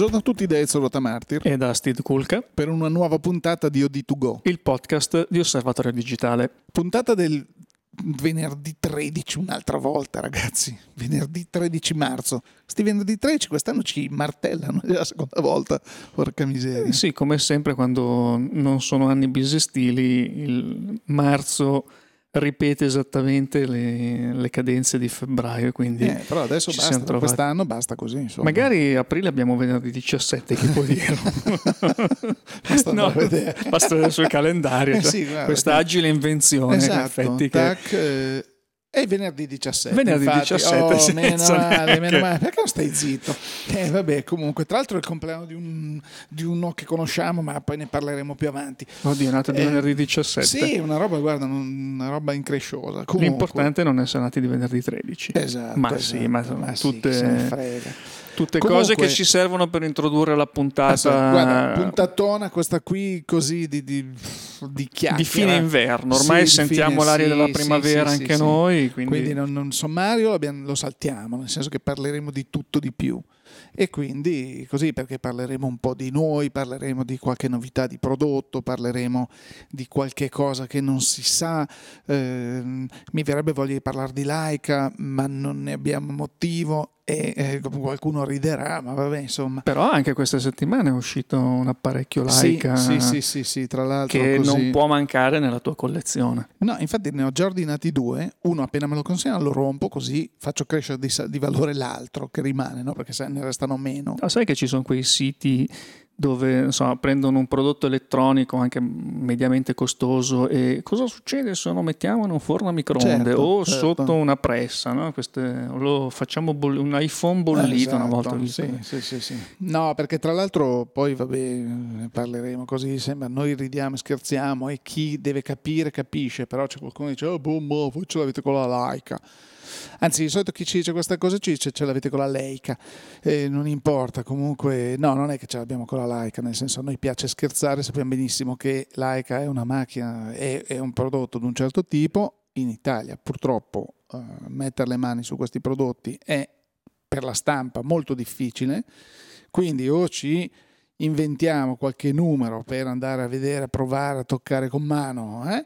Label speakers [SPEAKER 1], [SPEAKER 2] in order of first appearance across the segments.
[SPEAKER 1] Buongiorno a tutti da Ezio Rotamartir
[SPEAKER 2] e da Steve Kulka
[SPEAKER 1] per una nuova puntata di OD2Go,
[SPEAKER 2] il podcast di Osservatorio Digitale.
[SPEAKER 1] Puntata del venerdì 13, un'altra volta ragazzi, venerdì 13 marzo. Sti venerdì 13 quest'anno ci martellano, è la seconda volta, porca miseria.
[SPEAKER 2] Eh sì, come sempre quando non sono anni bisestili, il marzo ripete esattamente le, le, cadenze di febbraio. Quindi
[SPEAKER 1] eh, però adesso basta, quest'anno basta così. Insomma.
[SPEAKER 2] Magari aprile abbiamo venerdì 17, chi può dire?
[SPEAKER 1] basta, no, vedere.
[SPEAKER 2] basta vedere sul calendario. Eh, sì, guarda, questa agile invenzione.
[SPEAKER 1] Esatto,
[SPEAKER 2] in effetti,
[SPEAKER 1] tac, che... eh, è venerdì 17.
[SPEAKER 2] Venerdì
[SPEAKER 1] infatti.
[SPEAKER 2] 17.
[SPEAKER 1] Oh, meno male, meno male. Perché non stai zitto? Eh, vabbè, comunque. Tra l'altro è il compleanno di, un, di uno che conosciamo, ma poi ne parleremo più avanti.
[SPEAKER 2] Oddio, è nato di eh, venerdì 17.
[SPEAKER 1] Sì, una roba, guarda, una roba incresciosa. Comunque.
[SPEAKER 2] L'importante è non essere nati di venerdì 13.
[SPEAKER 1] Esatto.
[SPEAKER 2] Ma
[SPEAKER 1] esatto,
[SPEAKER 2] sì, ma,
[SPEAKER 1] ma
[SPEAKER 2] tutte...
[SPEAKER 1] Sì, se ne frega
[SPEAKER 2] tutte Comunque, cose che ci servono per introdurre la puntata.
[SPEAKER 1] Adesso, guarda, puntatona questa qui così di, di, di chiacchiera.
[SPEAKER 2] Di fine inverno, ormai
[SPEAKER 1] sì,
[SPEAKER 2] sentiamo
[SPEAKER 1] fine,
[SPEAKER 2] l'aria
[SPEAKER 1] sì,
[SPEAKER 2] della primavera
[SPEAKER 1] sì,
[SPEAKER 2] anche noi. Quindi,
[SPEAKER 1] quindi non, non sommario lo saltiamo, nel senso che parleremo di tutto di più. E quindi così perché parleremo un po' di noi, parleremo di qualche novità di prodotto, parleremo di qualche cosa che non si sa. Eh, mi verrebbe voglia di parlare di Laika, ma non ne abbiamo motivo e eh, qualcuno riderà, ma vabbè, insomma.
[SPEAKER 2] Però anche questa settimana è uscito un apparecchio Leica
[SPEAKER 1] sì, sì, sì, sì, tra l'altro
[SPEAKER 2] che
[SPEAKER 1] così.
[SPEAKER 2] non può mancare nella tua collezione.
[SPEAKER 1] No, infatti ne ho già ordinati due, uno appena me lo consegna lo rompo così faccio crescere di, di valore l'altro che rimane, no? perché se ne restano meno.
[SPEAKER 2] Ah, sai che ci sono quei siti dove insomma, prendono un prodotto elettronico anche mediamente costoso e cosa succede se lo mettiamo in un forno a microonde
[SPEAKER 1] certo,
[SPEAKER 2] o
[SPEAKER 1] certo.
[SPEAKER 2] sotto una pressa, no? Queste, lo facciamo boll- un iPhone bollito
[SPEAKER 1] esatto,
[SPEAKER 2] una volta.
[SPEAKER 1] Sì, sì, sì, sì, No, perché tra l'altro poi vabbè, ne parleremo così, sembra noi ridiamo e scherziamo e chi deve capire capisce, però c'è qualcuno che dice oh boh, boh voi ce l'avete con la Laika. Anzi, di solito chi ci dice questa cosa ci dice ce l'avete con la Leica, eh, non importa, comunque no, non è che ce l'abbiamo con la Leica, nel senso a noi piace scherzare, sappiamo benissimo che Leica è una macchina, è, è un prodotto di un certo tipo, in Italia purtroppo uh, mettere le mani su questi prodotti è per la stampa molto difficile, quindi o ci inventiamo qualche numero per andare a vedere, a provare, a toccare con mano, eh?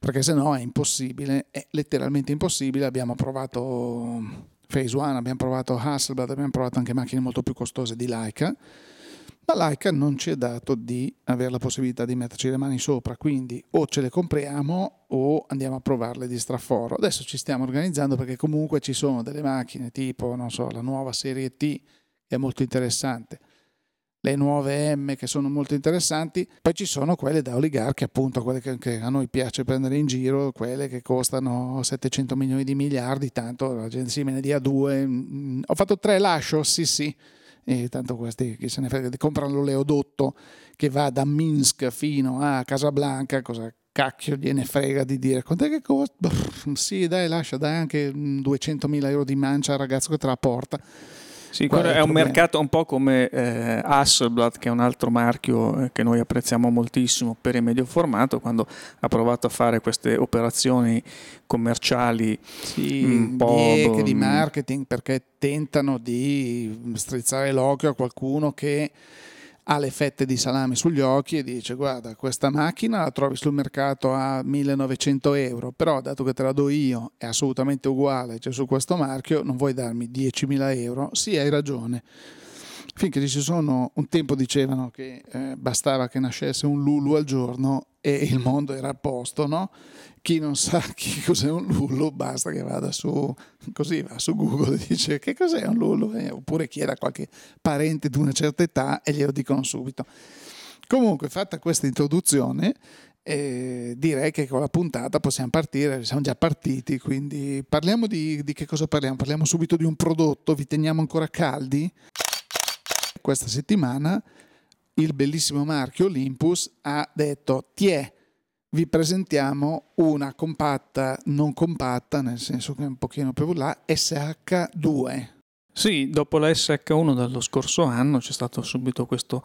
[SPEAKER 1] Perché se no è impossibile, è letteralmente impossibile. Abbiamo provato Phase One, abbiamo provato Hasselblad, abbiamo provato anche macchine molto più costose di Leica, ma Leica non ci è dato di avere la possibilità di metterci le mani sopra, quindi o ce le compriamo o andiamo a provarle di straforo. Adesso ci stiamo organizzando perché comunque ci sono delle macchine tipo, non so, la nuova serie T è molto interessante le nuove M che sono molto interessanti, poi ci sono quelle da oligarchi, appunto, quelle che, che, a noi piace prendere in giro, quelle che costano 700 milioni di miliardi, tanto la gente si me ne dia due. Mm, ho fatto tre lascio, sì sì, e tanto questi chi se ne frega, comprano l'oleodotto che va da Minsk fino a Casablanca, cosa cacchio gliene frega di dire quant'è che costa? Brr, sì dai lascia, dai anche 200 mila euro di mancia al ragazzo che te la porta
[SPEAKER 2] sì, è, un mercato un po' come eh, Hasselblad, che è un altro marchio eh, che noi apprezziamo moltissimo per il medio formato, quando ha provato a fare queste operazioni commerciali
[SPEAKER 1] sì, un po' di marketing perché tentano di strizzare l'occhio a qualcuno che ha le fette di salame sugli occhi e dice guarda questa macchina la trovi sul mercato a 1900 euro però dato che te la do io è assolutamente uguale cioè su questo marchio non vuoi darmi 10.000 euro? Sì hai ragione. Finché ci sono un tempo dicevano che eh, bastava che nascesse un Lulu al giorno e il mondo era a posto, no? Chi non sa che cos'è un Lulu, basta che vada su, così va su Google e dice che cos'è un Lulu, eh, oppure chieda a qualche parente di una certa età e glielo dicono subito. Comunque, fatta questa introduzione, eh, direi che con la puntata possiamo partire, siamo già partiti, quindi parliamo di, di che cosa parliamo? Parliamo subito di un prodotto, vi teniamo ancora caldi? Questa settimana il bellissimo marchio Olympus ha detto tiè, vi presentiamo una compatta, non compatta, nel senso che è un pochino più là, SH2.
[SPEAKER 2] Sì, dopo la SH1 dello scorso anno c'è stato subito questo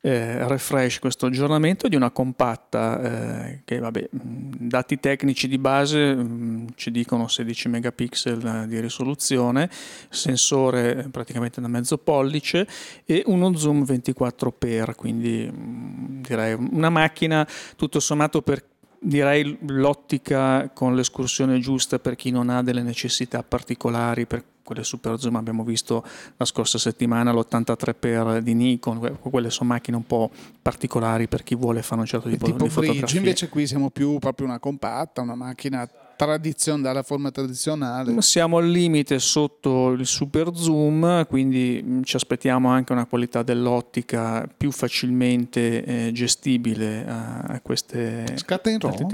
[SPEAKER 2] eh, refresh, questo aggiornamento di una compatta eh, che, vabbè, dati tecnici di base mh, ci dicono 16 megapixel di risoluzione, sensore praticamente da mezzo pollice e uno zoom 24x, quindi mh, direi una macchina tutto sommato per direi l'ottica con l'escursione giusta per chi non ha delle necessità particolari per quelle super zoom abbiamo visto la scorsa settimana l'83x di Nikon quelle sono macchine un po' particolari per chi vuole fare un certo tipo, tipo di fotografia
[SPEAKER 1] invece qui siamo più proprio una compatta una macchina tradizione, dalla forma tradizionale.
[SPEAKER 2] Siamo al limite sotto il super zoom, quindi mm, ci aspettiamo anche una qualità dell'ottica più facilmente eh, gestibile a, a, queste.
[SPEAKER 1] Scatta in RAW?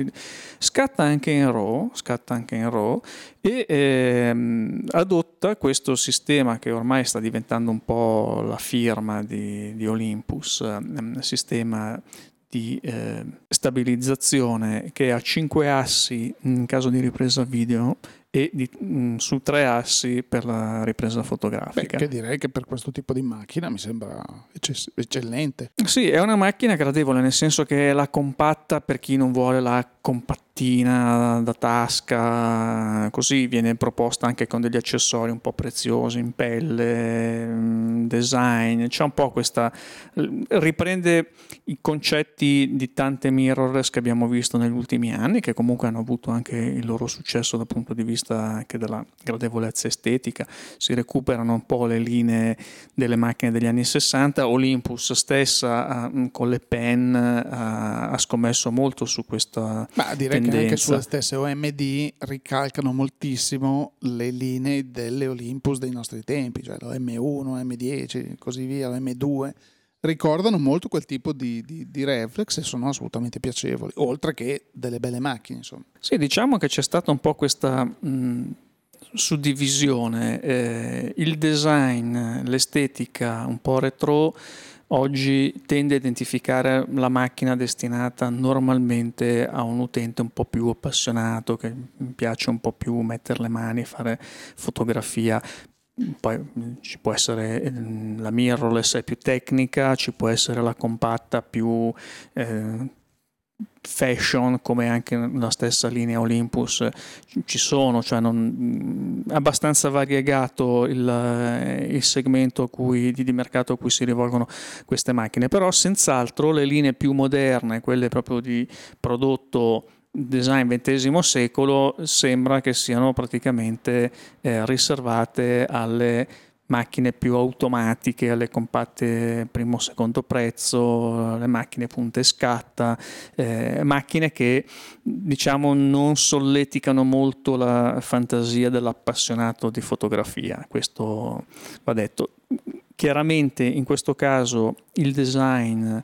[SPEAKER 2] Scatta anche in RAW, scatta anche in RAW e ehm, adotta questo sistema che ormai sta diventando un po' la firma di, di Olympus, ehm, sistema di eh, stabilizzazione che ha 5 assi in caso di ripresa video e di, mh, mm, su tre assi per la ripresa fotografica.
[SPEAKER 1] Beh, che direi che per questo tipo di macchina mi sembra ecce- eccellente.
[SPEAKER 2] Sì, è una macchina gradevole, nel senso che è la compatta per chi non vuole la compattina da tasca, così viene proposta anche con degli accessori un po' preziosi in pelle, mm, design, c'è un po' questa riprende i concetti di tante mirrorless che abbiamo visto negli ultimi anni che comunque hanno avuto anche il loro successo dal punto di vista vista anche della gradevolezza estetica, si recuperano un po' le linee delle macchine degli anni 60, Olympus stessa con le pen ha, scommesso molto su questa Ma direi tendenza.
[SPEAKER 1] che anche sulle stesse OMD ricalcano moltissimo le linee delle Olympus dei nostri tempi, cioè l'OM1, M10 così via, l'M2 ricordano molto quel tipo di, di, di, reflex e sono assolutamente piacevoli, oltre che delle belle macchine. Insomma.
[SPEAKER 2] Sì, diciamo che c'è stata un po' questa mh, suddivisione, eh, il design, l'estetica un po' retro. Oggi tende a identificare la macchina destinata normalmente a un utente un po' più appassionato, che piace un po' più mettere le mani, fare fotografia poi mm, ci può essere ehm, la mirrorless è più tecnica, ci può essere la compatta più eh, fashion come anche la stessa linea Olympus ci sono, cioè non, mm, abbastanza variegato il, il segmento cui, di, di, mercato a cui si rivolgono queste macchine, però senz'altro le linee più moderne, quelle proprio di prodotto design XX secolo sembra che siano praticamente eh, riservate alle macchine più automatiche, alle compatte primo secondo prezzo, le macchine punte scatta, eh, macchine che diciamo non solleticano molto la fantasia dell'appassionato di fotografia, questo va detto. Chiaramente in questo caso il design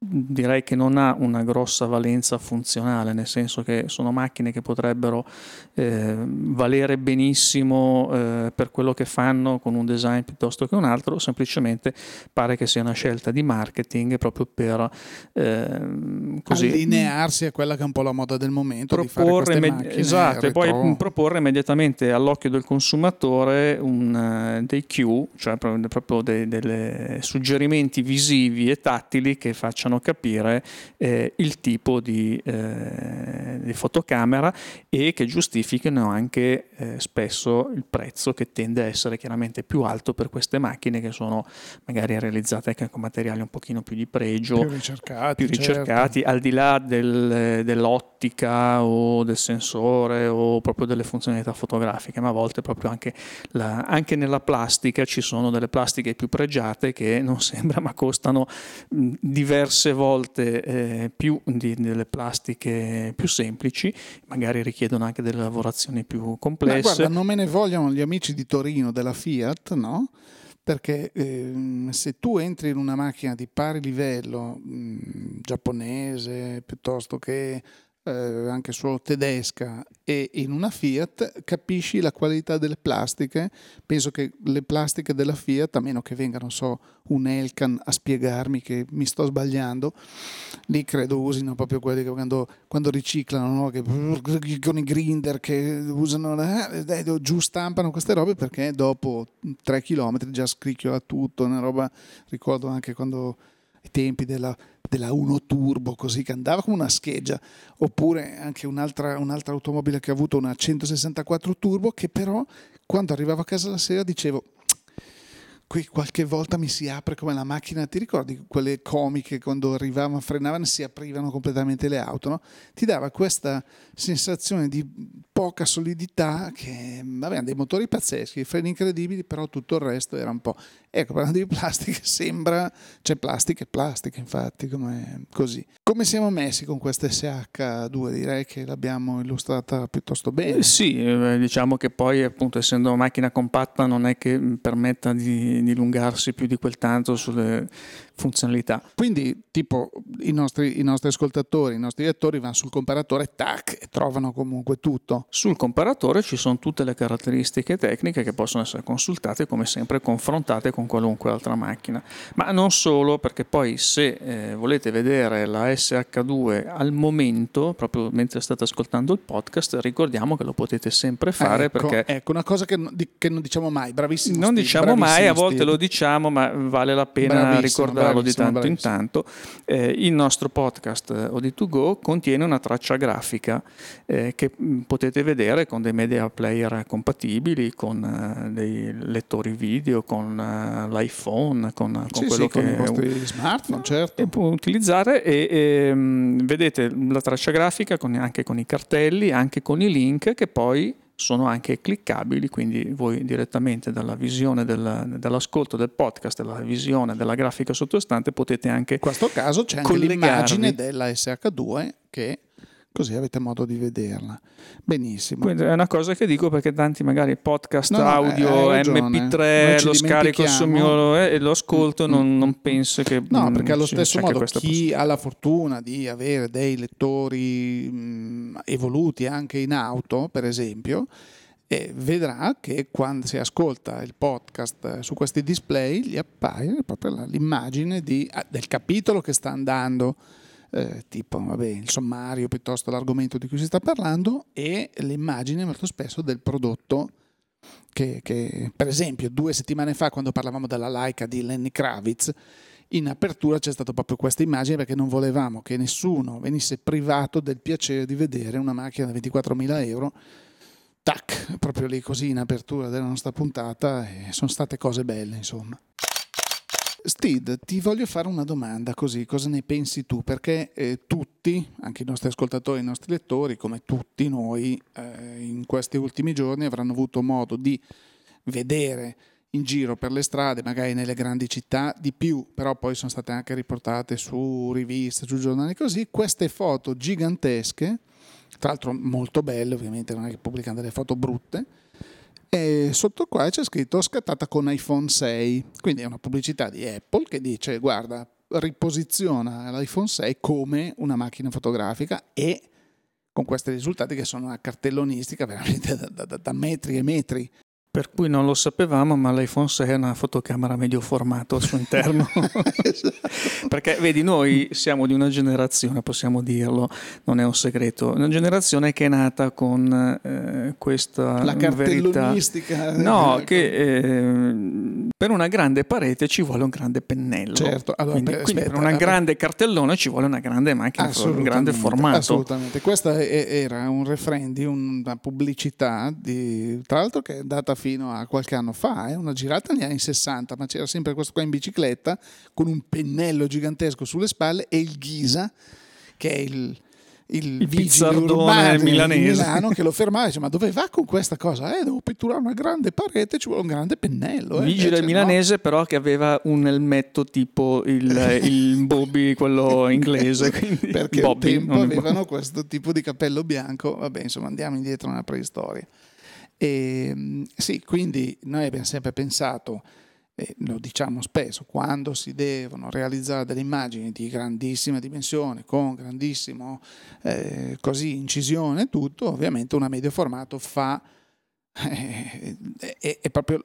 [SPEAKER 2] direi che non ha una grossa valenza funzionale, nel senso che sono macchine che potrebbero eh, valere benissimo eh, per quello che fanno con un design piuttosto che un altro, semplicemente pare che sia una scelta di marketing proprio per
[SPEAKER 1] eh, così, allinearsi a quella che è un po' la moda del momento, proporre, imme-
[SPEAKER 2] esatto, e poi proporre immediatamente all'occhio del consumatore un, uh, dei cue, cioè proprio dei, dei suggerimenti visivi e tattili che facciano facciano capire eh, il tipo di, eh, di, fotocamera e che giustifichino anche eh, spesso il prezzo che tende a essere chiaramente più alto per queste macchine che sono magari realizzate anche con materiali un pochino più di pregio,
[SPEAKER 1] più ricercati,
[SPEAKER 2] più ricercati certo. al di là del, dell'ottica o del sensore o proprio delle funzionalità fotografiche, ma a volte proprio anche, la, anche nella plastica ci sono delle plastiche più pregiate che non sembra ma costano diverse volte eh, più di, delle plastiche più semplici, magari richiedono anche delle lavorazioni più complesse. Ma
[SPEAKER 1] guarda, non me ne vogliono gli amici di Torino della Fiat, no? Perché eh, se tu entri in una macchina di pari livello mh, giapponese piuttosto che eh, anche solo tedesca, e in una Fiat, capisci la qualità delle plastiche. Penso che le plastiche della Fiat, a meno che vengano, so, un Elkan a spiegarmi che mi sto sbagliando, lì credo usino proprio quelli che quando, quando riciclano, no? che, con i grinder che usano, eh, eh, giù stampano queste robe perché dopo 3 km già scricchiola tutto, una roba, ricordo anche quando ai tempi della, della 1 Turbo, così che andava come una scheggia, oppure anche un'altra, un'altra automobile che ha avuto una 164 Turbo, che però quando arrivavo a casa la sera dicevo qui qualche volta mi si apre come la macchina, ti ricordi quelle comiche quando arrivavano, frenavano e si aprivano completamente le auto, no? Ti dava questa sensazione di poca solidità che, hanno dei motori pazzeschi, freni incredibili, però tutto il resto era un po'... Ecco, parlando di plastica, sembra, c'è plastica e plastica, infatti, come così. Come siamo messi con questa SH2? Direi che l'abbiamo illustrata piuttosto bene.
[SPEAKER 2] Eh, sì, eh, diciamo che poi, appunto, essendo una macchina compatta, non è che permetta di dilungarsi più di quel tanto sulle funzionalità.
[SPEAKER 1] Quindi, tipo, i nostri, i nostri ascoltatori, i nostri lettori vanno sul comparatore, tac, e trovano comunque tutto.
[SPEAKER 2] Sul comparatore ci sono tutte le caratteristiche tecniche che possono essere consultate, come sempre, confrontate con qualunque altra macchina. Ma non solo, perché poi se eh, volete vedere la SH2 al momento, proprio mentre state ascoltando il podcast, ricordiamo che lo potete sempre fare
[SPEAKER 1] ecco,
[SPEAKER 2] perché...
[SPEAKER 1] Ecco, una cosa che, che, non diciamo mai, bravissimo.
[SPEAKER 2] Non
[SPEAKER 1] Steve,
[SPEAKER 2] diciamo mai, a volte lo diciamo, ma vale la pena ricordarlo di tanto in tanto. Eh, il nostro podcast eh, OD2Go contiene una traccia grafica eh, che mm, potete vedere con dei media player compatibili, con uh, dei lettori video, con uh, l'iPhone, con, con
[SPEAKER 1] sì,
[SPEAKER 2] quello
[SPEAKER 1] sì,
[SPEAKER 2] che
[SPEAKER 1] con i vostri smartphone, certo.
[SPEAKER 2] Può utilizzare e, e um, vedete la traccia grafica con, anche con i cartelli, anche con i link che poi sono anche cliccabili, quindi voi direttamente dalla visione del, dell'ascolto del podcast, dalla visione della grafica sottostante potete anche... In
[SPEAKER 1] questo caso c'è anche l'immagine della SH2 che così avete modo di vederla. Benissimo.
[SPEAKER 2] Quindi è una cosa che dico perché tanti magari podcast no, audio, MP3, lo scarico sul mio eh, e lo ascolto, mm, non, mm, non, mm. penso che...
[SPEAKER 1] No, perché allo stesso modo chi ha la fortuna di avere dei lettori mh, evoluti anche in auto, per esempio, e vedrà che quando si ascolta il podcast su questi display gli appare proprio l'immagine di, ah, del capitolo che sta andando eh, tipo vabbè, il sommario piuttosto l'argomento di cui si sta parlando e l'immagine molto spesso del prodotto che, che, per esempio due settimane fa quando parlavamo della Laika di Lenny Kravitz in apertura c'è stata proprio questa immagine perché non volevamo che nessuno venisse privato del piacere di vedere una macchina da 24.000 euro tac, proprio lì così in apertura della nostra puntata e sono state cose belle insomma Steve, ti voglio fare una domanda così, cosa ne pensi tu? Perché eh, tutti, anche i nostri ascoltatori, i nostri lettori, come tutti noi, eh, in questi ultimi giorni avranno avuto modo di vedere in giro per le strade, magari nelle grandi città, di più, però poi sono state anche riportate su riviste, su giornali così, queste foto gigantesche, tra l'altro molto belle, ovviamente non è che pubblicano delle foto brutte, e sotto qua c'è scritto scattata con iPhone 6, quindi è una pubblicità di Apple che dice guarda riposiziona l'iPhone 6 come una macchina fotografica e con questi risultati che sono una cartellonistica veramente da, da, da metri e metri
[SPEAKER 2] per cui non lo sapevamo, ma l'iPhone 6 è una fotocamera medio formato al suo interno. Perché vedi, noi siamo di una generazione, possiamo dirlo, non è un segreto, una generazione che è nata con eh, questa
[SPEAKER 1] La cartellonistica.
[SPEAKER 2] Verità. No, che eh, per una grande parete ci vuole un grande pennello.
[SPEAKER 1] Certo,
[SPEAKER 2] allora, quindi, aspetta, quindi per una grande cartellone ci vuole una grande macchina, un grande formato.
[SPEAKER 1] Assolutamente, questa era un refrendi, una pubblicità, di, tra l'altro che è data fino a qualche anno fa, eh, una girata negli anni 60, ma c'era sempre questo qua in bicicletta con un pennello gigantesco sulle spalle e il Ghisa, che è il, il,
[SPEAKER 2] il pizzardone milanese
[SPEAKER 1] Milano che lo fermava e dice ma dove va con questa cosa? Eh devo pitturare una grande parete ci vuole un grande pennello
[SPEAKER 2] eh. vigile cioè, milanese no. però che aveva un elmetto tipo il, il Bobby quello inglese
[SPEAKER 1] perché Bobby, al tempo avevano questo tipo di cappello bianco vabbè insomma andiamo indietro nella preistoria e, ehm, sì, quindi noi abbiamo sempre pensato e lo diciamo spesso, quando si devono realizzare delle immagini di grandissima dimensione, con grandissimo eh, incisione e tutto, ovviamente una medio formato fa, eh, è, è, proprio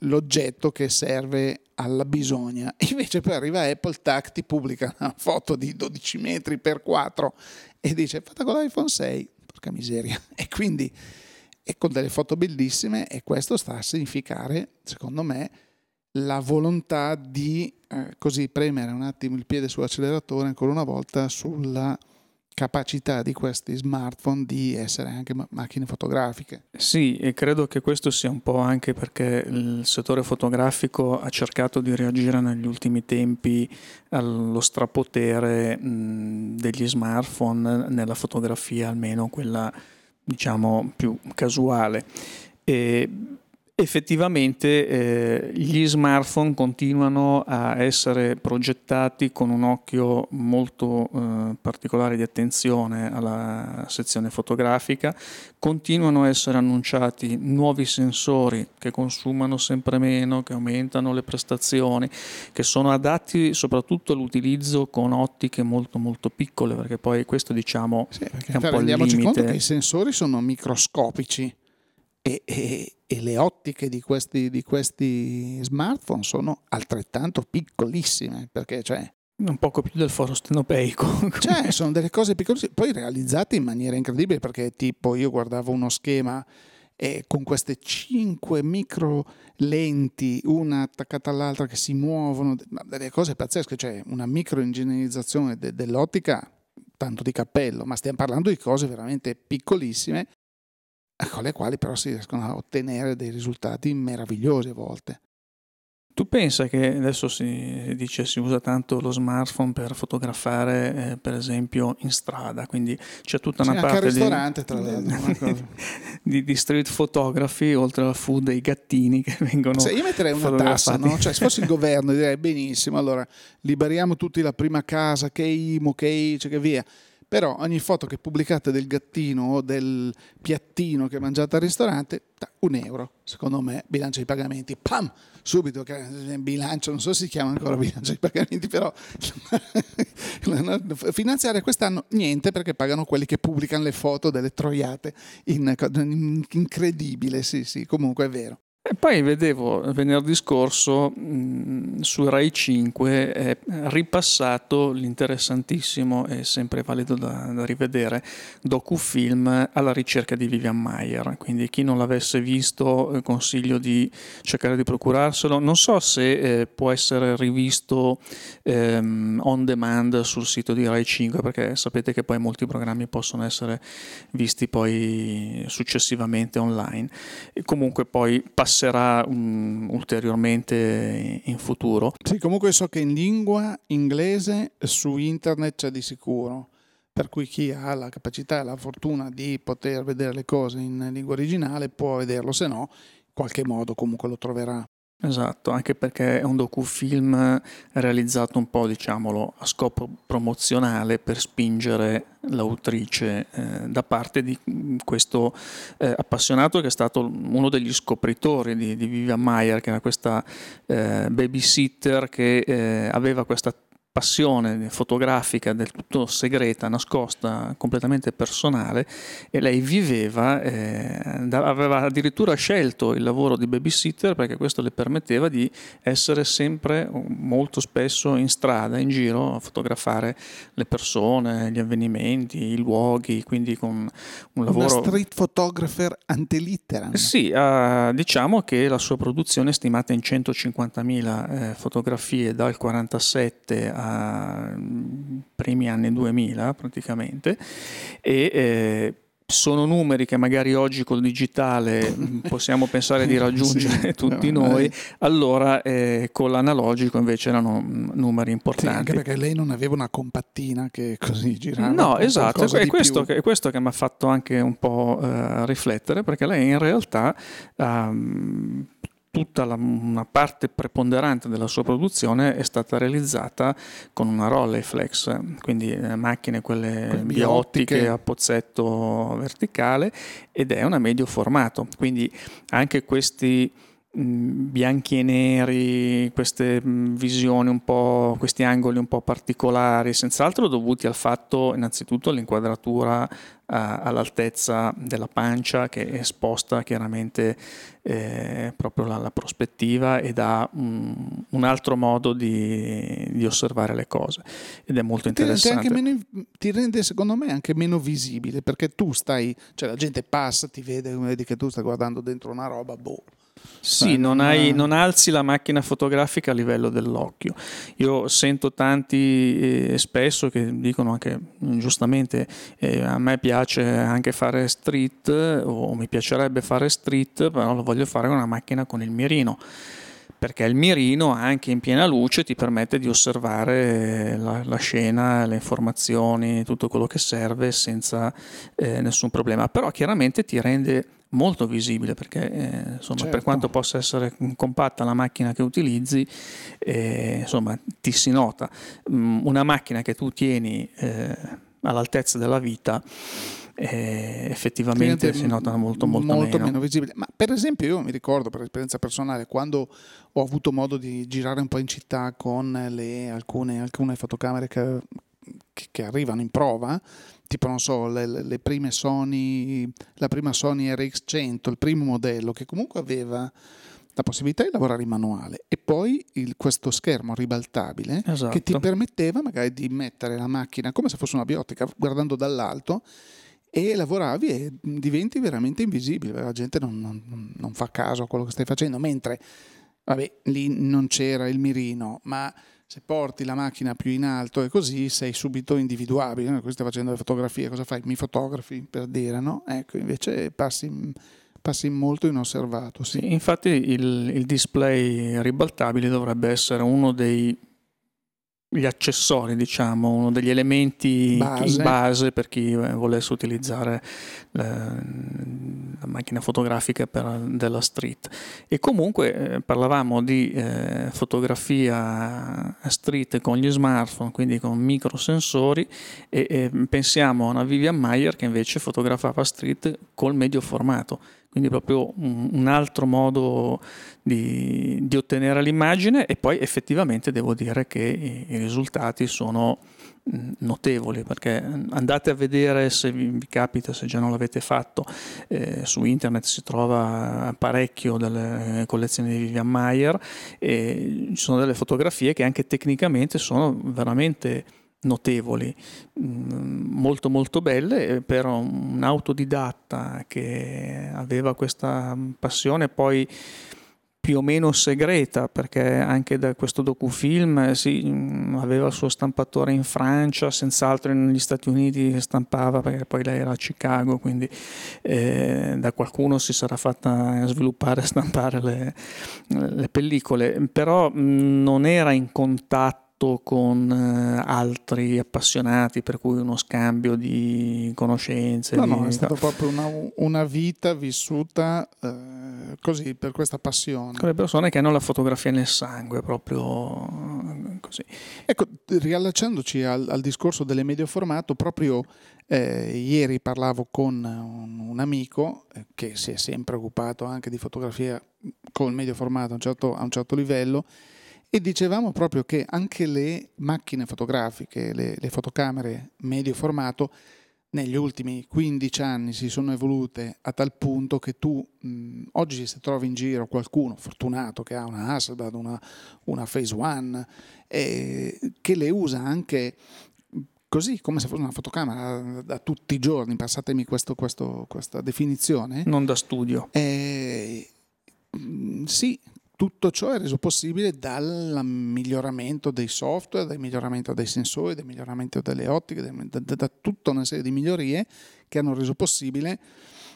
[SPEAKER 1] l'oggetto che serve alla bisogna. Invece poi arriva Apple, tac, ti pubblica una foto di 12 metri per 4 e dice fatta con l'iPhone 6, porca miseria. E quindi, e con delle foto bellissime, e questo sta a significare, secondo me, la volontà di eh, così premere un attimo il piede sull'acceleratore ancora una volta sulla capacità di questi smartphone di essere anche macchine fotografiche.
[SPEAKER 2] Sì, e credo che questo sia un po' anche perché il settore fotografico ha cercato di reagire negli ultimi tempi allo strapotere mh, degli smartphone nella fotografia, almeno quella diciamo più casuale. E effettivamente eh, gli smartphone continuano a essere progettati con un occhio molto eh, particolare di attenzione alla sezione fotografica, continuano a essere annunciati nuovi sensori che consumano sempre meno, che aumentano le prestazioni, che sono adatti soprattutto all'utilizzo con ottiche molto molto piccole, perché poi questo diciamo sì, è un po' il limite.
[SPEAKER 1] conto che i sensori sono microscopici e, e, e le ottiche di questi, di questi, smartphone sono altrettanto piccolissime perché cioè,
[SPEAKER 2] un poco più del foro stenopeico.
[SPEAKER 1] Cioè, sono delle cose piccolissime, poi realizzate in maniera incredibile perché tipo io guardavo uno schema e con queste cinque micro lenti, una attaccata all'altra che si muovono, delle cose pazzesche, cioè una microingegnerizzazione de- dell'ottica, tanto di cappello, ma stiamo parlando di cose veramente piccolissime con le quali però si riescono a ottenere dei risultati meravigliosi a volte.
[SPEAKER 2] Tu pensa che adesso si dice si usa tanto lo smartphone per fotografare, eh, per esempio, in strada, quindi c'è tutta una
[SPEAKER 1] c'è
[SPEAKER 2] parte
[SPEAKER 1] ristorante, di, tra l'altro,
[SPEAKER 2] di, di, street photography, oltre al food dei gattini che vengono
[SPEAKER 1] Se io metterei una tassa, no? cioè, se fossi il governo direi benissimo, allora liberiamo tutti la prima casa, che IMU, che ICE, che via però ogni foto che pubblicate del gattino o del piattino che mangiate al ristorante, un euro, secondo me, bilancio di pagamenti, pam, subito, bilancio, non so se si chiama ancora bilancio di pagamenti, però finanziaria quest'anno niente perché pagano quelli che pubblicano le foto delle troiate, in, incredibile, sì sì, comunque è vero.
[SPEAKER 2] E poi vedevo venerdì scorso mh, su Rai 5 è ripassato l'interessantissimo e sempre valido da, da, rivedere docufilm alla ricerca di Vivian Mayer. Quindi chi non l'avesse visto eh, consiglio di cercare di procurarselo. Non so se eh, può essere rivisto ehm, on demand sul sito di Rai 5 perché sapete che poi molti programmi possono essere visti poi successivamente online. E comunque poi passerà um, ulteriormente in futuro.
[SPEAKER 1] Sì, comunque so che in lingua inglese su internet c'è di sicuro, per cui chi ha la capacità e la fortuna di poter vedere le cose in lingua originale può vederlo, se no in qualche modo comunque lo troverà.
[SPEAKER 2] Esatto, anche perché è un docufilm realizzato un po', diciamolo, a scopo promozionale per spingere l'autrice eh, da parte di questo eh, appassionato che è stato uno degli scopritori di, di Vivian Mayer, che era questa eh, babysitter che eh, aveva questa passione fotografica del tutto segreta, nascosta, completamente personale e lei viveva, eh, aveva addirittura scelto il lavoro di babysitter perché questo le permetteva di essere sempre molto spesso in strada, in giro a fotografare le persone, gli avvenimenti, i luoghi, quindi con un lavoro...
[SPEAKER 1] Una street photographer antelitteram.
[SPEAKER 2] Sì, eh, diciamo che la sua produzione è stimata in 150.000 eh, fotografie dal 47 primi anni 2000 praticamente e eh, sono numeri che magari oggi col digitale possiamo pensare di raggiungere sì, tutti no, noi, allora eh, con l'analogico invece erano numeri importanti. Sì,
[SPEAKER 1] anche perché lei non aveva una compattina che così girava.
[SPEAKER 2] No, esatto, è questo, che, è questo, che, mi ha fatto anche un po' uh, riflettere, perché lei in realtà um, tutta la, una parte preponderante della sua produzione è stata realizzata con una Rolleiflex, quindi eh, macchine quelle biotiche a pozzetto verticale ed è una medio formato, quindi anche questi bianchi e neri, queste mm, visioni un po', questi angoli un po' particolari, senz'altro dovuti al fatto innanzitutto l'inquadratura all'altezza della pancia che esposta chiaramente eh, proprio la, la, prospettiva e dà un, un altro modo di, di, osservare le cose ed è molto interessante.
[SPEAKER 1] Ti rende, meno, ti rende, secondo me anche meno visibile perché tu stai, cioè la gente passa, ti vede, vedi che tu stai guardando dentro una roba, boh
[SPEAKER 2] sì, non, hai, non, alzi la macchina fotografica a livello dell'occhio. Io sento tanti eh, spesso che dicono anche giustamente eh, a me piace anche fare street o mi piacerebbe fare street, però lo voglio fare con una macchina con il mirino. Perché il mirino anche in piena luce ti permette di osservare la, la scena, le informazioni, tutto quello che serve senza eh, nessun problema, però chiaramente ti rende molto visibile perché eh, insomma, certo. per quanto possa essere compatta la macchina che utilizzi eh, insomma, ti si nota mm, una macchina che tu tieni eh, all'altezza della vita eh, effettivamente si nota molto, molto,
[SPEAKER 1] molto
[SPEAKER 2] meno.
[SPEAKER 1] meno. visibile. Ma per esempio io mi ricordo per esperienza personale quando ho avuto modo di girare un po' in città con le, alcune, alcune fotocamere che, che, arrivano in prova, tipo non so, le, le, prime Sony, la prima Sony RX100, il primo modello che comunque aveva la possibilità di lavorare in manuale e poi il, questo schermo ribaltabile esatto. che ti permetteva magari di mettere la macchina come se fosse una biotica guardando dall'alto e lavoravi e diventi veramente invisibile, la gente non, non, non fa caso a quello che stai facendo, mentre vabbè, lì non c'era il mirino, ma se porti la macchina più in alto e così sei subito individuabile. No? Qui stai facendo le fotografie, cosa fai? Mi fotografi per dire, no? Ecco, invece passi, passi molto inosservato. Sì.
[SPEAKER 2] sì infatti il, il display ribaltabile dovrebbe essere uno dei gli accessori, diciamo, uno degli elementi base, base per chi eh, volesse utilizzare la, la macchina fotografica per, della street. E comunque eh, parlavamo di eh, fotografia street con gli smartphone, quindi con microsensori, e, e pensiamo a una Vivian Mayer che invece fotografava street col medio formato quindi proprio un, altro modo di, di, ottenere l'immagine e poi effettivamente devo dire che i, risultati sono notevoli perché andate a vedere se vi, vi capita se già non l'avete fatto eh, su internet si trova parecchio delle collezioni di Vivian Mayer e ci sono delle fotografie che anche tecnicamente sono veramente notevoli, mm, molto molto belle per un autodidatta che aveva questa passione poi più o meno segreta perché anche da questo docufilm sì, mm, aveva il suo stampatore in Francia, senz'altro negli Stati Uniti stampava perché poi lei era a Chicago, quindi eh, da qualcuno si sarà fatta sviluppare e stampare le, le pellicole, però mh, mm, non era in contatto contatto con eh, altri appassionati, per cui uno scambio di conoscenze.
[SPEAKER 1] No,
[SPEAKER 2] di...
[SPEAKER 1] no, è stata proprio una, una vita vissuta eh, così, per questa passione.
[SPEAKER 2] Con le persone che hanno la fotografia nel sangue, proprio eh, così.
[SPEAKER 1] Ecco, riallacciandoci al, al discorso delle medio formato, proprio eh, ieri parlavo con un, un amico eh, che si è sempre occupato anche di fotografia col medio formato a un certo, a un certo livello e dicevamo proprio che anche le macchine fotografiche, le, le fotocamere medio formato, negli ultimi 15 anni si sono evolute a tal punto che tu mh, oggi se trovi in giro qualcuno fortunato che ha una Hasselblad, una, una Phase One, eh, che le usa anche così come se fosse una fotocamera da, da tutti i giorni, passatemi questo, questo, questa definizione.
[SPEAKER 2] Non da studio.
[SPEAKER 1] Eh, sì, tutto ciò è reso possibile dal miglioramento dei software, dal miglioramento dei sensori, dal miglioramento delle ottiche, da, tutta una serie di migliorie che hanno reso possibile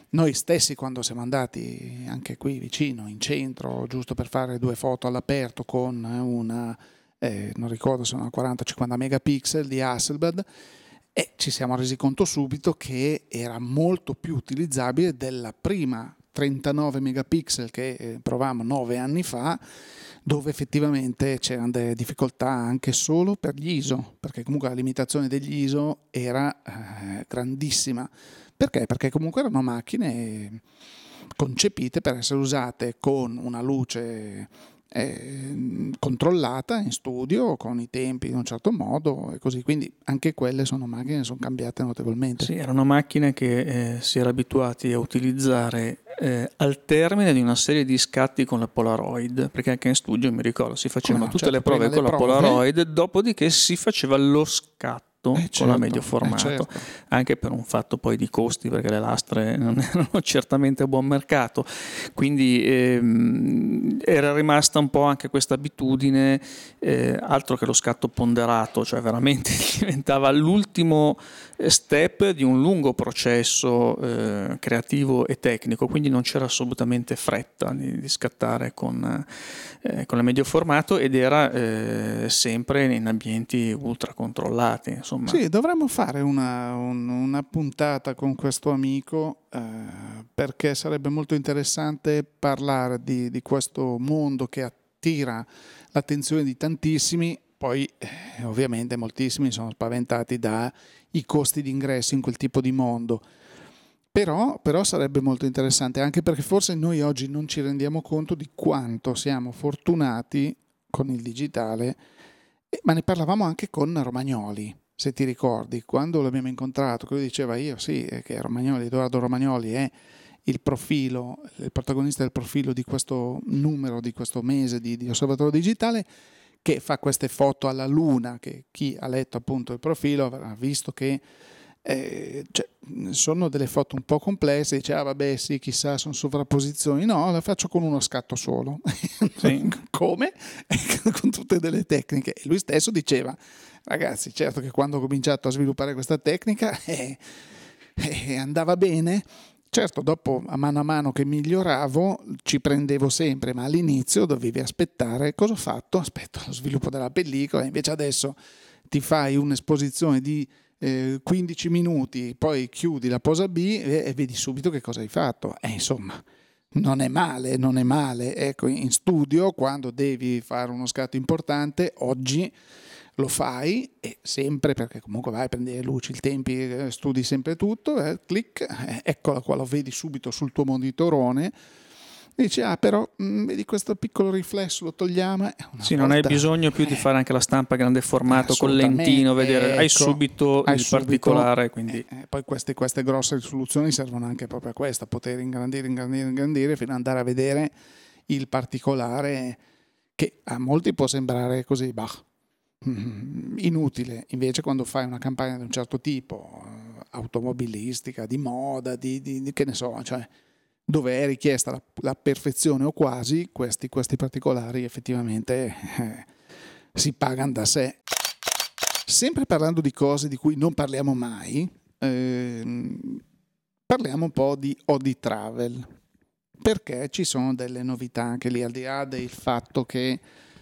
[SPEAKER 1] noi stessi quando siamo andati anche qui vicino, in centro, giusto per fare due foto all'aperto con una, eh, non ricordo se sono 40-50 megapixel di Hasselblad, e ci siamo resi conto subito che era molto più utilizzabile della prima 39 megapixel che eh, provavamo nove anni fa, dove effettivamente c'erano delle difficoltà anche solo per gli ISO, perché comunque la limitazione degli ISO era eh, grandissima. Perché? Perché comunque erano macchine concepite per essere usate con una luce eh, controllata in studio con i tempi in un certo modo e così quindi anche quelle sono macchine che sono cambiate notevolmente
[SPEAKER 2] sì, erano macchine che eh, si era abituati a utilizzare eh, al termine di una serie di scatti con la Polaroid perché anche in studio mi ricordo si facevano no, tutte certo, le prove con le la prove. Polaroid dopodiché si faceva lo scatto eh certo, con la medio formato, eh certo. anche per un fatto poi di costi, perché le lastre non erano certamente a buon mercato. Quindi ehm, era rimasta un po' anche questa abitudine, eh, altro che lo scatto ponderato, cioè veramente diventava l'ultimo step di un lungo processo eh, creativo e tecnico, quindi non c'era assolutamente fretta di, di scattare con, eh, con il medio formato ed era eh, sempre in ambienti ultra controllati. Insomma.
[SPEAKER 1] Sì, dovremmo fare una, un, una puntata con questo amico eh, perché sarebbe molto interessante parlare di, di questo mondo che attira l'attenzione di tantissimi. Poi eh, ovviamente moltissimi sono spaventati dai costi di ingresso in quel tipo di mondo. Però, però, sarebbe molto interessante, anche perché forse noi oggi non ci rendiamo conto di quanto siamo fortunati con il digitale, ma ne parlavamo anche con Romagnoli, se ti ricordi, quando l'abbiamo incontrato, lui diceva io sì, che Romagnoli, Edoardo Romagnoli è il profilo, il protagonista del profilo di questo numero, di questo mese di, di Osservatorio Digitale, che fa queste foto alla luna, che chi ha letto appunto il profilo avrà visto che eh, cioè, sono delle foto un po' complesse, dice ah vabbè sì chissà sono sovrapposizioni, no la faccio con uno scatto solo, sì. come? con tutte delle tecniche e lui stesso diceva ragazzi certo che quando ho cominciato a sviluppare questa tecnica eh, eh, andava bene Certo, dopo a mano a mano che miglioravo ci prendevo sempre, ma all'inizio dovevi aspettare. Cosa ho fatto? Aspetto lo sviluppo della pellicola, invece adesso ti fai un'esposizione di eh, 15 minuti, poi chiudi la posa B e, e vedi subito che cosa hai fatto. E insomma, non è male, non è male. Ecco, in studio, quando devi fare uno scatto importante, oggi lo fai e sempre perché comunque vai a prendere luci, il tempi, eh, studi sempre tutto, eh, clic, eh, eccola qua, lo vedi subito sul tuo monitorone. Dici, ah, però mh, mm, vedi questo piccolo riflesso, lo togliamo.
[SPEAKER 2] Sì, volta, non hai bisogno più di fare anche la stampa grande formato con lentino, vedere, ecco, hai subito hai il subito, particolare. Quindi...
[SPEAKER 1] Eh, eh, poi queste, queste, grosse risoluzioni servono anche proprio a questo, a poter ingrandire, ingrandire, ingrandire fino ad andare a vedere il particolare che a molti può sembrare così, bah, Mm, inutile. Invece quando fai una campagna di un certo tipo, eh, automobilistica, di moda, di, di, di che ne so, cioè, dove è richiesta la, la perfezione o quasi, questi, questi particolari effettivamente eh, si pagano da sé. Sempre parlando di cose di cui non parliamo mai, eh, parliamo un po' di Odi Travel, perché ci sono delle novità anche lì, al di là del fatto che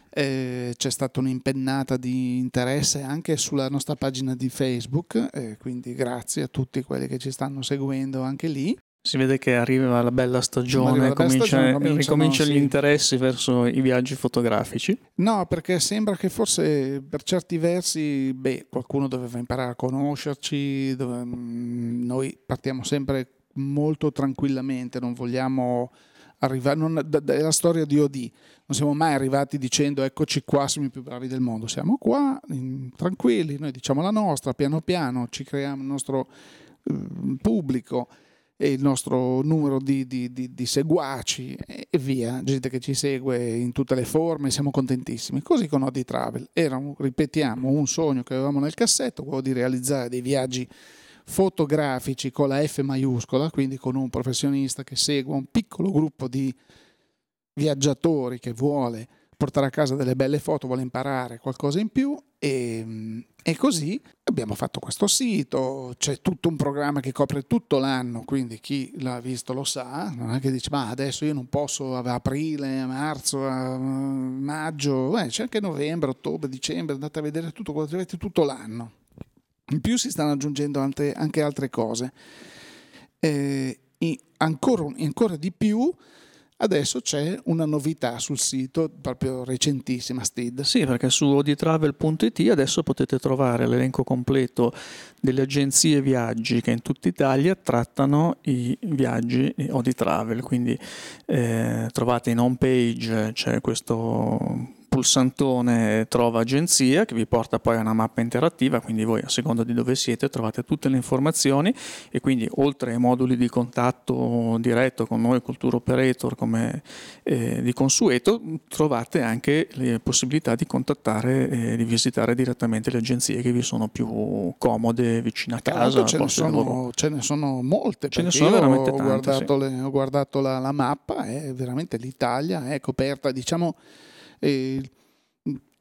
[SPEAKER 1] eh, c'è stata un'impennata di interesse anche sulla nostra pagina di Facebook, eh, quindi grazie a tutti quelli che ci stanno seguendo anche lì.
[SPEAKER 2] Si vede che arriva la bella stagione, la comincia, stagione ricominciano sì. gli interessi verso i viaggi fotografici.
[SPEAKER 1] No, perché sembra che forse per certi versi beh, qualcuno doveva imparare a conoscerci, dove, mm, noi partiamo sempre molto tranquillamente, non vogliamo arrivare, non, è la storia di OD, non siamo mai arrivati dicendo eccoci qua, siamo i più bravi del mondo, siamo qua in, tranquilli, noi diciamo la nostra, piano piano ci creiamo il nostro eh, pubblico il nostro numero di, di, di, di, seguaci e via, gente che ci segue in tutte le forme, siamo contentissimi. Così con Odi Travel, era, un, ripetiamo, un sogno che avevamo nel cassetto, quello di realizzare dei viaggi fotografici con la F maiuscola, quindi con un professionista che segue un piccolo gruppo di viaggiatori che vuole portare a casa delle belle foto, vuole imparare qualcosa in più e, e, così abbiamo fatto questo sito, c'è tutto un programma che copre tutto l'anno, quindi chi l'ha visto lo sa, non è che dice ma adesso io non posso ad aprile, marzo, a maggio, Beh, c'è anche novembre, ottobre, dicembre, andate a vedere tutto avete tutto l'anno. In più si stanno aggiungendo anche altre cose. Eh, ancora, ancora, di più Adesso c'è una novità sul sito, proprio recentissima, Stid.
[SPEAKER 2] Sì, perché su oditravel.it adesso potete trovare l'elenco completo delle agenzie viaggi che in tutta Italia trattano i viaggi Oditravel, quindi eh, trovate in home page c'è questo pulsantone trova agenzia che vi porta poi a una mappa interattiva, quindi voi a seconda di dove siete trovate tutte le informazioni e quindi oltre ai moduli di contatto diretto con noi, col tour operator come eh, di consueto, trovate anche le possibilità di contattare e di visitare direttamente le agenzie che vi sono più comode vicino a casa.
[SPEAKER 1] Ce ne, sono, ce ne sono molte,
[SPEAKER 2] ce ne sono veramente
[SPEAKER 1] ho
[SPEAKER 2] tante.
[SPEAKER 1] Guardato
[SPEAKER 2] sì.
[SPEAKER 1] le, ho guardato la, la mappa e veramente l'Italia è coperta, diciamo e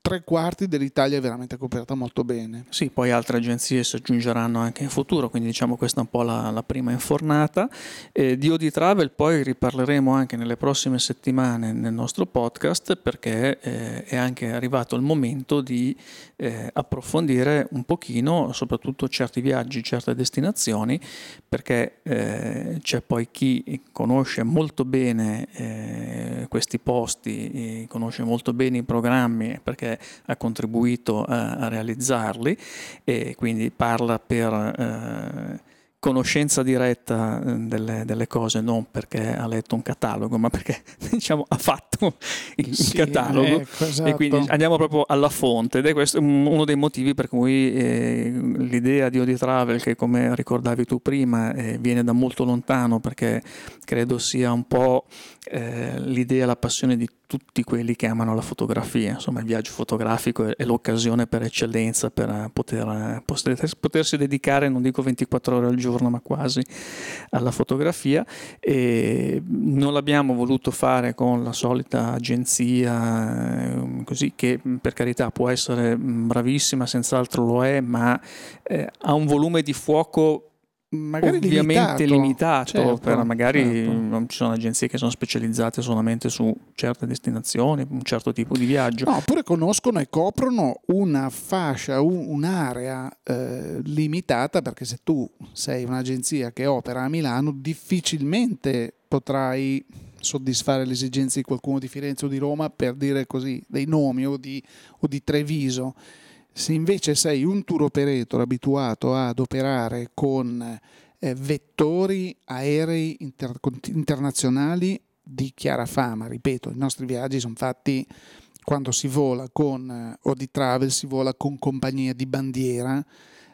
[SPEAKER 1] tre quarti dell'Italia è veramente coperta molto bene.
[SPEAKER 2] Sì, poi altre agenzie si aggiungeranno anche in futuro, quindi diciamo questa è un po' la, la prima infornata. Eh, di Odi Travel poi riparleremo anche nelle prossime settimane nel nostro podcast perché eh, è anche arrivato il momento di eh, approfondire un pochino soprattutto certi viaggi, certe destinazioni, perché eh, c'è poi chi conosce molto bene eh, questi posti, conosce molto bene i programmi, perché ha contribuito a, a realizzarli e quindi parla per eh, conoscenza diretta eh, delle, delle, cose, non perché ha letto un catalogo, ma perché diciamo, ha fatto il, sì, catalogo
[SPEAKER 1] ecco, esatto.
[SPEAKER 2] e quindi andiamo proprio alla fonte ed è questo uno dei motivi per cui eh, l'idea di Odi Travel, che come ricordavi tu prima, eh, viene da molto lontano perché credo sia un po' eh, l'idea, la passione di tutti quelli che amano la fotografia, insomma il viaggio fotografico è, è l'occasione per eccellenza per poter, potersi dedicare, non dico 24 ore al giorno, ma quasi alla fotografia. E non l'abbiamo voluto fare con la solita agenzia, eh, così che per carità può essere bravissima, senz'altro lo è, ma eh, ha un volume di fuoco
[SPEAKER 1] magari
[SPEAKER 2] ovviamente
[SPEAKER 1] limitato,
[SPEAKER 2] limitato
[SPEAKER 1] certo,
[SPEAKER 2] per magari
[SPEAKER 1] certo.
[SPEAKER 2] non ci sono agenzie che sono specializzate solamente su certe destinazioni, un certo tipo di viaggio.
[SPEAKER 1] No, oppure conoscono e coprono una fascia, un, un'area eh, limitata perché se tu sei un'agenzia che opera a Milano difficilmente potrai soddisfare le esigenze di qualcuno di Firenze o di Roma per dire così dei nomi o di, o di Treviso se invece sei un tour operator abituato ad operare con eh, vettori aerei inter- internazionali di chiara fama, ripeto, i nostri viaggi sono fatti quando si vola con eh, o di travel, si vola con compagnie di bandiera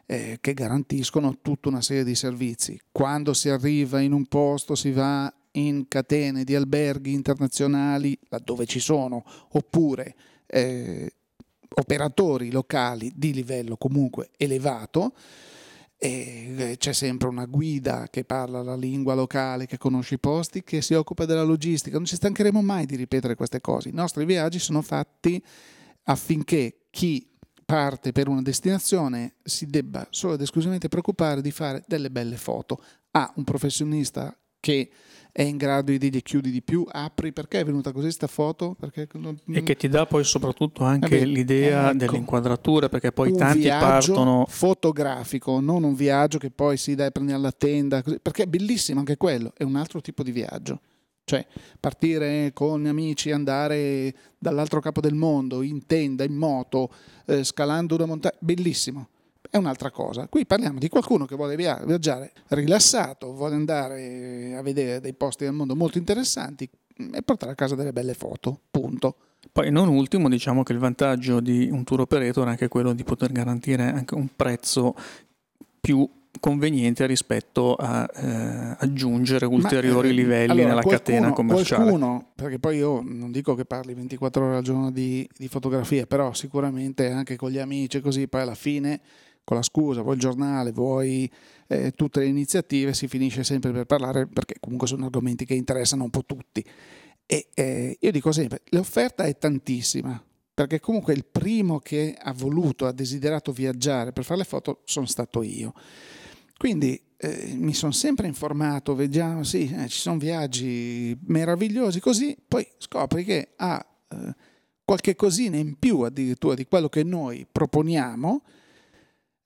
[SPEAKER 1] eh, che garantiscono tutta una serie di servizi. Quando si arriva in un posto si va in catene di alberghi internazionali, laddove ci sono, oppure eh, operatori locali di livello comunque elevato. E eh, c'è sempre una guida che parla la lingua locale, che conosce i posti, che si occupa della logistica. Non ci stancheremo mai di ripetere queste cose. I nostri viaggi sono fatti affinché chi parte per una destinazione si debba solo ed esclusivamente preoccupare di fare delle belle foto. Ha un professionista che è in grado di dirgli chiudi di più, apri, perché è venuta così sta foto? Non...
[SPEAKER 2] E che ti dà poi soprattutto anche Vabbè, l'idea ecco, dell'inquadratura, perché poi tanti partono...
[SPEAKER 1] fotografico, non un viaggio che poi si dai, prendi alla tenda, così, perché è bellissimo anche quello, è un altro tipo di viaggio. Cioè, partire con gli amici, andare dall'altro capo del mondo, in tenda, in moto, eh, scalando una montagna, bellissimo è un'altra cosa. Qui parliamo di qualcuno che vuole viaggiare rilassato, vuole andare a vedere dei posti del mondo molto interessanti e portare a casa delle belle foto, punto.
[SPEAKER 2] Poi non ultimo diciamo che il vantaggio di un tour operator è anche quello di poter garantire anche un prezzo più conveniente rispetto a eh, aggiungere ulteriori Ma, eh, livelli
[SPEAKER 1] allora,
[SPEAKER 2] nella
[SPEAKER 1] qualcuno,
[SPEAKER 2] catena commerciale.
[SPEAKER 1] Qualcuno, perché poi io non dico che parli 24 ore al giorno di, di fotografie, però sicuramente anche con gli amici così, poi alla fine con la scusa, vuoi il giornale, vuoi eh, tutte le iniziative, si finisce sempre per parlare perché comunque sono argomenti che interessano un po' tutti. E eh, io dico sempre, l'offerta è tantissima, perché comunque il primo che ha voluto, ha desiderato viaggiare per fare le foto sono stato io. Quindi eh, mi sono sempre informato, vediamo, sì, eh, ci sono viaggi meravigliosi, così poi scopri che ha eh, qualche cosina in più addirittura di quello che noi proponiamo,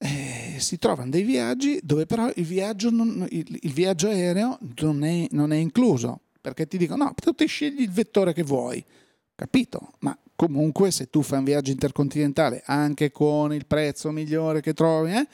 [SPEAKER 1] eh, si trovano dei viaggi dove però il viaggio, non, il, il viaggio aereo non è, non è, incluso. perché ti dicono no, tu ti scegli il vettore che vuoi. Capito? Ma comunque se tu fai un viaggio intercontinentale anche con il prezzo migliore che trovi, eh,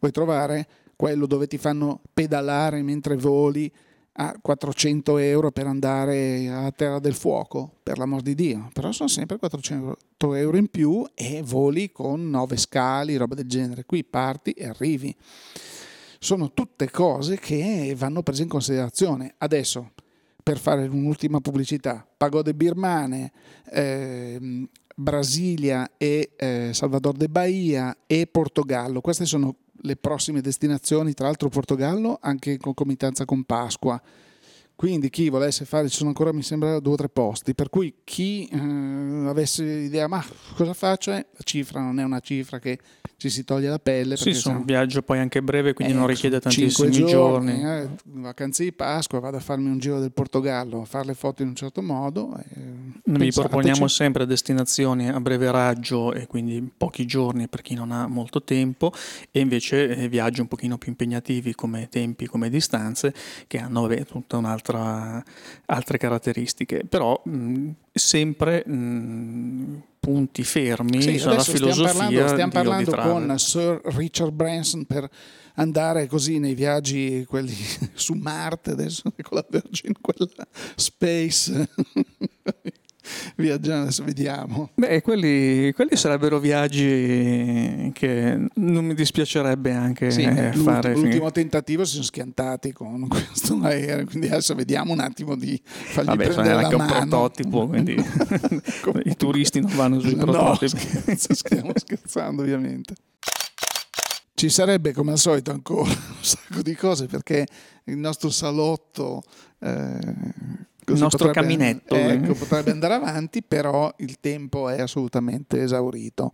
[SPEAKER 1] vuoi trovare quello dove ti fanno pedalare mentre voli a 400 euro per andare a Terra del Fuoco, per l'amor di Dio, però sono sempre 400 euro in più e voli con 9 scali, roba del genere. Qui parti e arrivi. Sono tutte cose che vanno prese in considerazione. Adesso, per fare un'ultima pubblicità, Pagode Birmane, eh, Brasilia e eh, Salvador de Bahia e Portogallo, queste sono le prossime destinazioni, tra l'altro Portogallo anche in concomitanza con Pasqua. Quindi chi volesse fare, ci sono ancora mi sembra due o tre posti, per cui chi eh, avesse idea, ma cosa faccio? Eh, la cifra non è una cifra che ci si toglie la pelle.
[SPEAKER 2] Sì, sono un viaggio poi anche breve, quindi eh, non richiede tantissimi giorni. giorni.
[SPEAKER 1] Eh, vacanze di Pasqua, vado a farmi un giro del Portogallo, fare le foto in un certo modo.
[SPEAKER 2] Noi vi proponiamo sempre destinazioni a breve raggio e quindi pochi giorni per chi non ha molto tempo e invece eh, viaggi un pochino più impegnativi come tempi, come distanze, che hanno vabbè, tutta un'altra altre caratteristiche. Però mh, sempre mh, punti fermi
[SPEAKER 1] sì, sulla filosofia stiamo parlando, stiamo parlando con Sir Richard Branson per andare così nei viaggi quelli su Marte adesso con la Virgin quella Space viaggiando, adesso vediamo.
[SPEAKER 2] Beh, quelli, quelli, sarebbero viaggi che non mi dispiacerebbe anche sì, eh, fare.
[SPEAKER 1] L'ultimo tentativo si sono schiantati con questo aereo, quindi adesso vediamo un attimo di fargli Vabbè, prendere
[SPEAKER 2] anche
[SPEAKER 1] un
[SPEAKER 2] prototipo, quindi i turisti non vanno sui prototipi.
[SPEAKER 1] No, stiamo scherzando ovviamente. Ci sarebbe come al solito ancora un sacco di cose perché il nostro salotto eh,
[SPEAKER 2] il nostro potrebbe, caminetto.
[SPEAKER 1] Ecco, potrebbe andare avanti, però il tempo è assolutamente esaurito.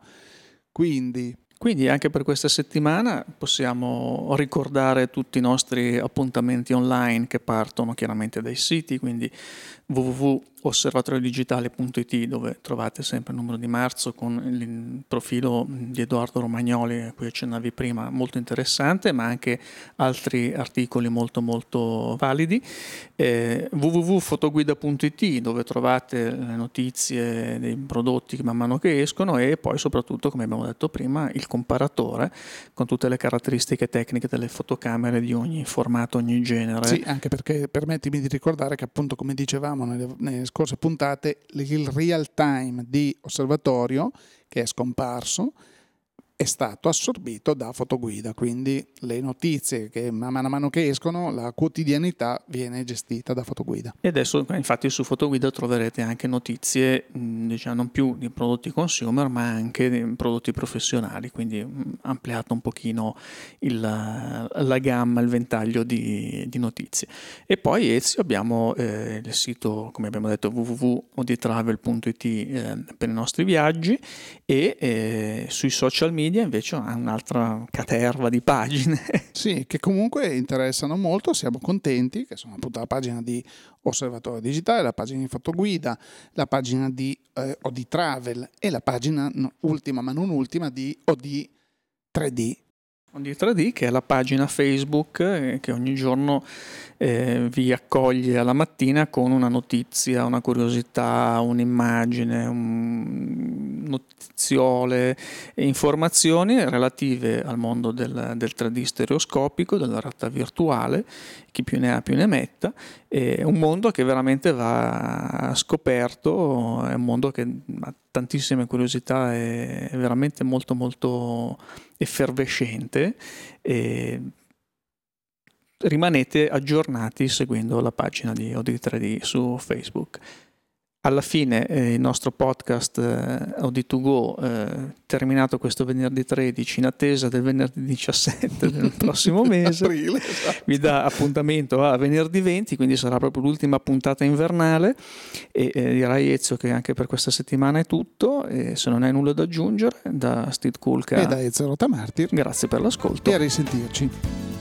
[SPEAKER 1] Quindi
[SPEAKER 2] quindi anche per questa settimana possiamo ricordare tutti i nostri appuntamenti online che partono chiaramente dai siti, quindi www.osservatoriodigitale.it dove trovate sempre il numero di marzo con il profilo di Edoardo Romagnoli a cui accennavi prima, molto interessante, ma anche altri articoli molto molto validi. Eh, www.fotoguida.it dove trovate le notizie dei prodotti man mano che escono e poi soprattutto, come abbiamo detto prima, il comparatore con tutte le caratteristiche tecniche delle fotocamere di ogni formato, ogni genere.
[SPEAKER 1] Sì, anche perché permettimi di ricordare che appunto come dicevamo nelle, nelle scorse puntate, il real time di osservatorio che è scomparso è stato assorbito da fotoguida, quindi le notizie che man mano, che escono, la quotidianità viene gestita da fotoguida.
[SPEAKER 2] E adesso infatti su fotoguida troverete anche notizie diciamo non più di prodotti consumer ma anche di prodotti professionali, quindi ampliato un pochino il, la gamma, il ventaglio di, di, notizie. E poi Ezio abbiamo eh, il sito, come abbiamo detto, www.oditravel.it eh, per i nostri viaggi e eh, sui social media media invece ha un'altra caterva di pagine.
[SPEAKER 1] Sì, che comunque interessano molto, siamo contenti, che sono appunto la pagina di Osservatorio Digitale, la pagina di Fotoguida, la pagina di eh, OD Travel e la pagina ultima ma non ultima di OD 3D
[SPEAKER 2] di 3D che è la pagina Facebook eh, che ogni giorno eh, vi accoglie alla mattina con una notizia, una curiosità, un'immagine, un notiziole informazioni relative al mondo del, del 3D stereoscopico, della realtà virtuale, chi più ne ha più ne metta, è un mondo che veramente va scoperto, è un mondo che ha tantissime curiosità, è veramente molto molto effervescente. E rimanete aggiornati seguendo la pagina di OD3D su Facebook alla fine eh, il nostro podcast eh, Audi2Go eh, terminato questo venerdì 13 in attesa del venerdì 17 del prossimo mese
[SPEAKER 1] Aprile, esatto.
[SPEAKER 2] vi dà appuntamento a venerdì 20 quindi sarà proprio l'ultima puntata invernale. E eh, direi Ezio che anche per questa settimana è tutto e se non hai nulla da aggiungere da Steve Kulka
[SPEAKER 1] e da Ezio Rotamartir.
[SPEAKER 2] Grazie per l'ascolto.
[SPEAKER 1] E a risentirci